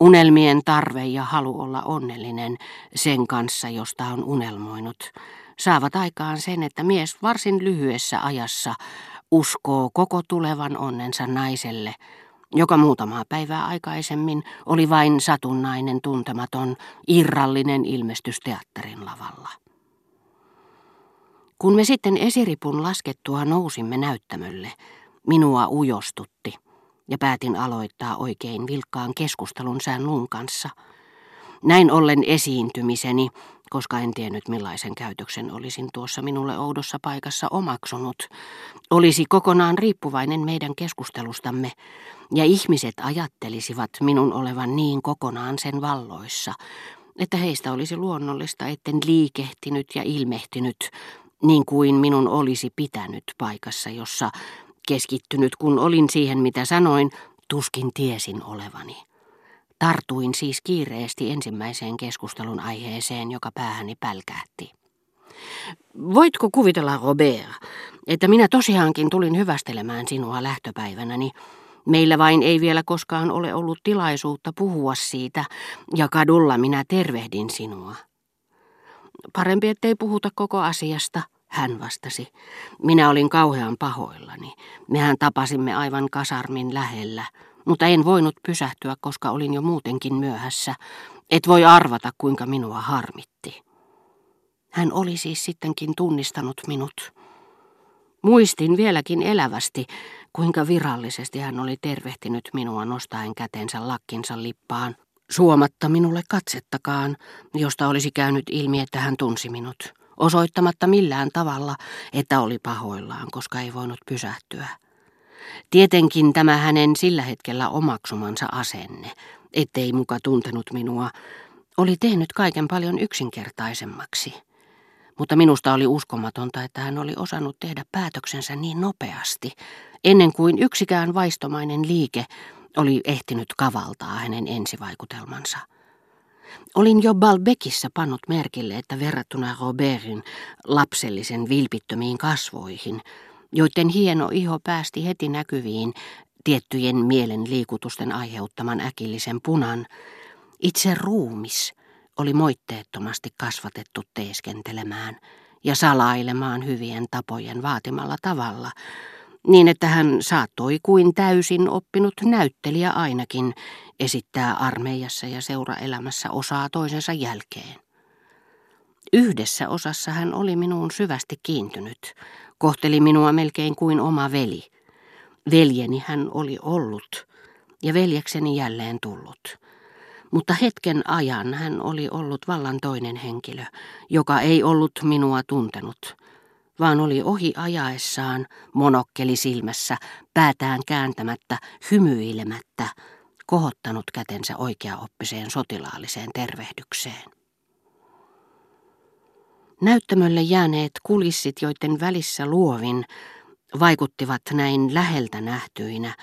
Unelmien tarve ja halu olla onnellinen sen kanssa, josta on unelmoinut, saavat aikaan sen, että mies varsin lyhyessä ajassa uskoo koko tulevan onnensa naiselle, joka muutamaa päivää aikaisemmin oli vain satunnainen tuntematon, irrallinen ilmestys teatterin lavalla. Kun me sitten esiripun laskettua nousimme näyttämölle, minua ujostutti ja päätin aloittaa oikein vilkkaan keskustelun sään luun kanssa. Näin ollen esiintymiseni, koska en tiennyt millaisen käytöksen olisin tuossa minulle oudossa paikassa omaksunut, olisi kokonaan riippuvainen meidän keskustelustamme, ja ihmiset ajattelisivat minun olevan niin kokonaan sen valloissa, että heistä olisi luonnollista, etten liikehtinyt ja ilmehtinyt, niin kuin minun olisi pitänyt paikassa, jossa keskittynyt kun olin siihen mitä sanoin, tuskin tiesin olevani. Tartuin siis kiireesti ensimmäiseen keskustelun aiheeseen, joka päähäni pälkähti. Voitko kuvitella, Robert, että minä tosiaankin tulin hyvästelemään sinua lähtöpäivänäni, Meillä vain ei vielä koskaan ole ollut tilaisuutta puhua siitä, ja kadulla minä tervehdin sinua. Parempi, ettei puhuta koko asiasta, hän vastasi. Minä olin kauhean pahoillani. Mehän tapasimme aivan kasarmin lähellä, mutta en voinut pysähtyä, koska olin jo muutenkin myöhässä. Et voi arvata, kuinka minua harmitti. Hän oli siis sittenkin tunnistanut minut. Muistin vieläkin elävästi, kuinka virallisesti hän oli tervehtinyt minua nostaen kätensä lakkinsa lippaan, suomatta minulle katsettakaan, josta olisi käynyt ilmi, että hän tunsi minut, osoittamatta millään tavalla, että oli pahoillaan, koska ei voinut pysähtyä. Tietenkin tämä hänen sillä hetkellä omaksumansa asenne, ettei muka tuntenut minua, oli tehnyt kaiken paljon yksinkertaisemmaksi. Mutta minusta oli uskomatonta, että hän oli osannut tehdä päätöksensä niin nopeasti, ennen kuin yksikään vaistomainen liike oli ehtinyt kavaltaa hänen ensivaikutelmansa. Olin jo Balbekissa pannut merkille, että verrattuna Robertin lapsellisen vilpittömiin kasvoihin, joiden hieno iho päästi heti näkyviin tiettyjen mielen liikutusten aiheuttaman äkillisen punan, itse ruumis oli moitteettomasti kasvatettu teeskentelemään ja salailemaan hyvien tapojen vaatimalla tavalla, niin että hän saattoi kuin täysin oppinut näyttelijä ainakin esittää armeijassa ja seuraelämässä osaa toisensa jälkeen. Yhdessä osassa hän oli minuun syvästi kiintynyt, kohteli minua melkein kuin oma veli. Veljeni hän oli ollut ja veljekseni jälleen tullut. Mutta hetken ajan hän oli ollut vallan toinen henkilö, joka ei ollut minua tuntenut, vaan oli ohi ajaessaan, monokkeli silmässä, päätään kääntämättä, hymyilemättä, kohottanut kätensä oikeaoppiseen sotilaalliseen tervehdykseen. Näyttämölle jääneet kulissit, joiden välissä luovin, vaikuttivat näin läheltä nähtyinä,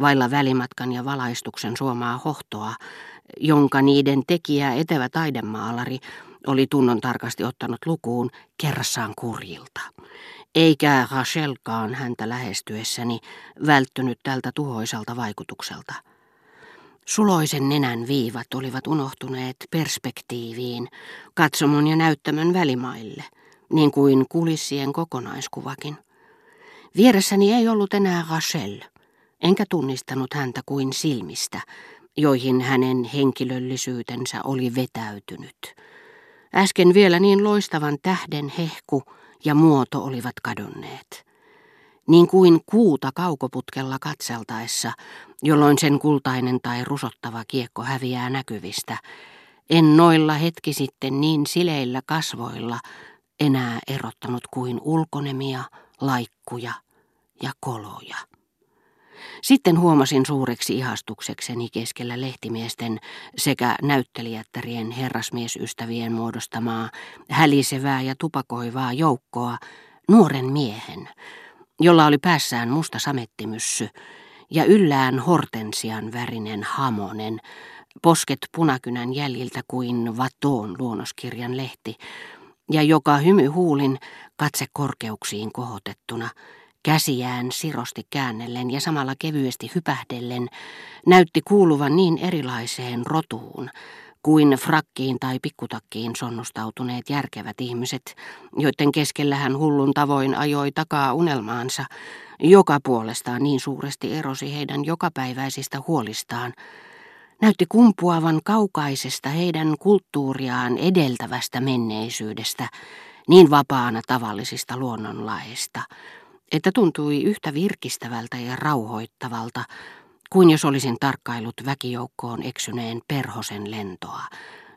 vailla välimatkan ja valaistuksen suomaa hohtoa, jonka niiden tekijä etevä taidemaalari oli tunnon tarkasti ottanut lukuun kerrassaan kurjilta. Eikä Rachelkaan häntä lähestyessäni välttynyt tältä tuhoisalta vaikutukselta. Suloisen nenän viivat olivat unohtuneet perspektiiviin, katsomon ja näyttämön välimaille, niin kuin kulissien kokonaiskuvakin. Vieressäni ei ollut enää Rachel, enkä tunnistanut häntä kuin silmistä, joihin hänen henkilöllisyytensä oli vetäytynyt. Äsken vielä niin loistavan tähden hehku ja muoto olivat kadonneet. Niin kuin kuuta kaukoputkella katseltaessa, jolloin sen kultainen tai rusottava kiekko häviää näkyvistä, en noilla hetki sitten niin sileillä kasvoilla enää erottanut kuin ulkonemia, laikkuja ja koloja. Sitten huomasin suureksi ihastuksekseni keskellä lehtimiesten sekä näyttelijättärien herrasmiesystävien muodostamaa hälisevää ja tupakoivaa joukkoa nuoren miehen, jolla oli päässään musta samettimyssy ja yllään hortensian värinen hamonen, posket punakynän jäljiltä kuin Vatoon luonnoskirjan lehti, ja joka hymyhuulin katse korkeuksiin kohotettuna käsiään sirosti käännellen ja samalla kevyesti hypähdellen, näytti kuuluvan niin erilaiseen rotuun kuin frakkiin tai pikkutakkiin sonnustautuneet järkevät ihmiset, joiden keskellä hän hullun tavoin ajoi takaa unelmaansa, joka puolestaan niin suuresti erosi heidän jokapäiväisistä huolistaan, näytti kumpuavan kaukaisesta heidän kulttuuriaan edeltävästä menneisyydestä, niin vapaana tavallisista luonnonlaeista, että tuntui yhtä virkistävältä ja rauhoittavalta, kuin jos olisin tarkkailut väkijoukkoon eksyneen perhosen lentoa,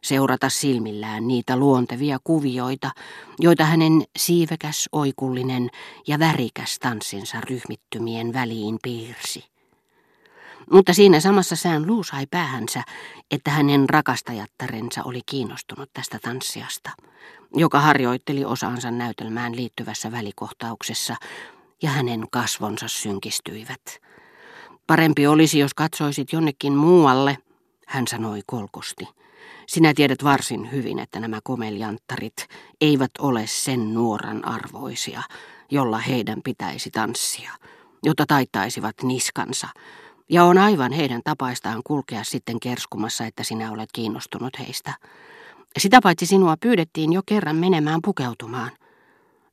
seurata silmillään niitä luontevia kuvioita, joita hänen siivekäs, oikullinen ja värikäs tanssinsa ryhmittymien väliin piirsi. Mutta siinä samassa sään luu sai päähänsä, että hänen rakastajattarensa oli kiinnostunut tästä tanssiasta, joka harjoitteli osaansa näytelmään liittyvässä välikohtauksessa, ja hänen kasvonsa synkistyivät. Parempi olisi, jos katsoisit jonnekin muualle, hän sanoi kolkosti. Sinä tiedät varsin hyvin, että nämä komeljanttarit eivät ole sen nuoran arvoisia, jolla heidän pitäisi tanssia, jotta taittaisivat niskansa, ja on aivan heidän tapaistaan kulkea sitten kerskumassa, että sinä olet kiinnostunut heistä. Sitä paitsi sinua pyydettiin jo kerran menemään pukeutumaan.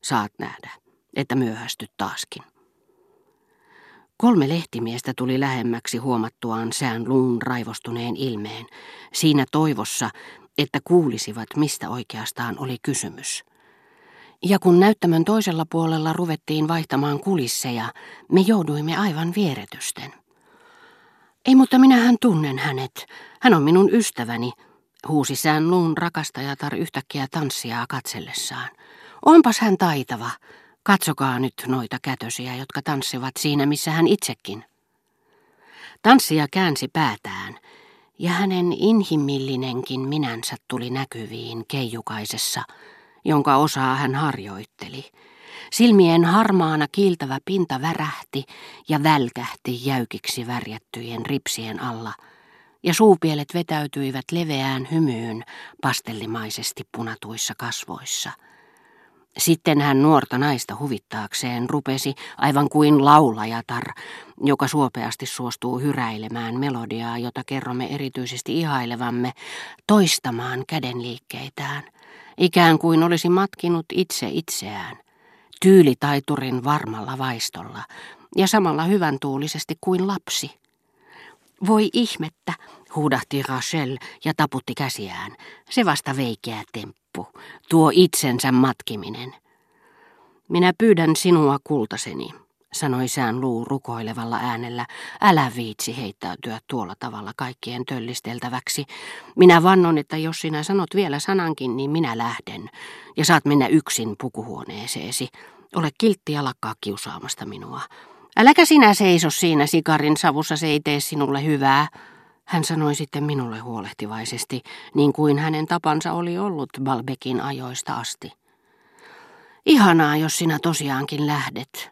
Saat nähdä, että myöhästyt taaskin. Kolme lehtimiestä tuli lähemmäksi huomattuaan sään luun raivostuneen ilmeen, siinä toivossa, että kuulisivat, mistä oikeastaan oli kysymys. Ja kun näyttämön toisella puolella ruvettiin vaihtamaan kulisseja, me jouduimme aivan vieretysten. Ei, mutta minähän tunnen hänet. Hän on minun ystäväni, huusi sään luun rakastajatar yhtäkkiä tanssiaa katsellessaan. Onpas hän taitava, Katsokaa nyt noita kätösiä, jotka tanssivat siinä, missä hän itsekin. Tanssija käänsi päätään, ja hänen inhimillinenkin minänsä tuli näkyviin keijukaisessa, jonka osaa hän harjoitteli. Silmien harmaana kiiltävä pinta värähti ja välkähti jäykiksi värjättyjen ripsien alla, ja suupielet vetäytyivät leveään hymyyn pastellimaisesti punatuissa kasvoissa – sitten hän nuorta naista huvittaakseen rupesi aivan kuin laulajatar, joka suopeasti suostuu hyräilemään melodiaa, jota kerromme erityisesti ihailevamme, toistamaan kädenliikkeitään, ikään kuin olisi matkinut itse itseään, tyylitaiturin varmalla vaistolla ja samalla hyvän tuulisesti kuin lapsi. Voi ihmettä, huudahti Rachel ja taputti käsiään. Se vasta veikeä temppu, tuo itsensä matkiminen. Minä pyydän sinua kultaseni, sanoi sään luu rukoilevalla äänellä. Älä viitsi heittäytyä tuolla tavalla kaikkien töllisteltäväksi. Minä vannon, että jos sinä sanot vielä sanankin, niin minä lähden. Ja saat mennä yksin pukuhuoneeseesi. Ole kiltti ja lakkaa kiusaamasta minua. Äläkä sinä seiso siinä sikarin savussa, se ei tee sinulle hyvää. Hän sanoi sitten minulle huolehtivaisesti, niin kuin hänen tapansa oli ollut Balbekin ajoista asti. Ihanaa, jos sinä tosiaankin lähdet.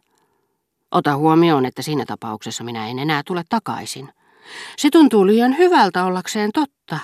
Ota huomioon, että siinä tapauksessa minä en enää tule takaisin. Se tuntuu liian hyvältä ollakseen totta.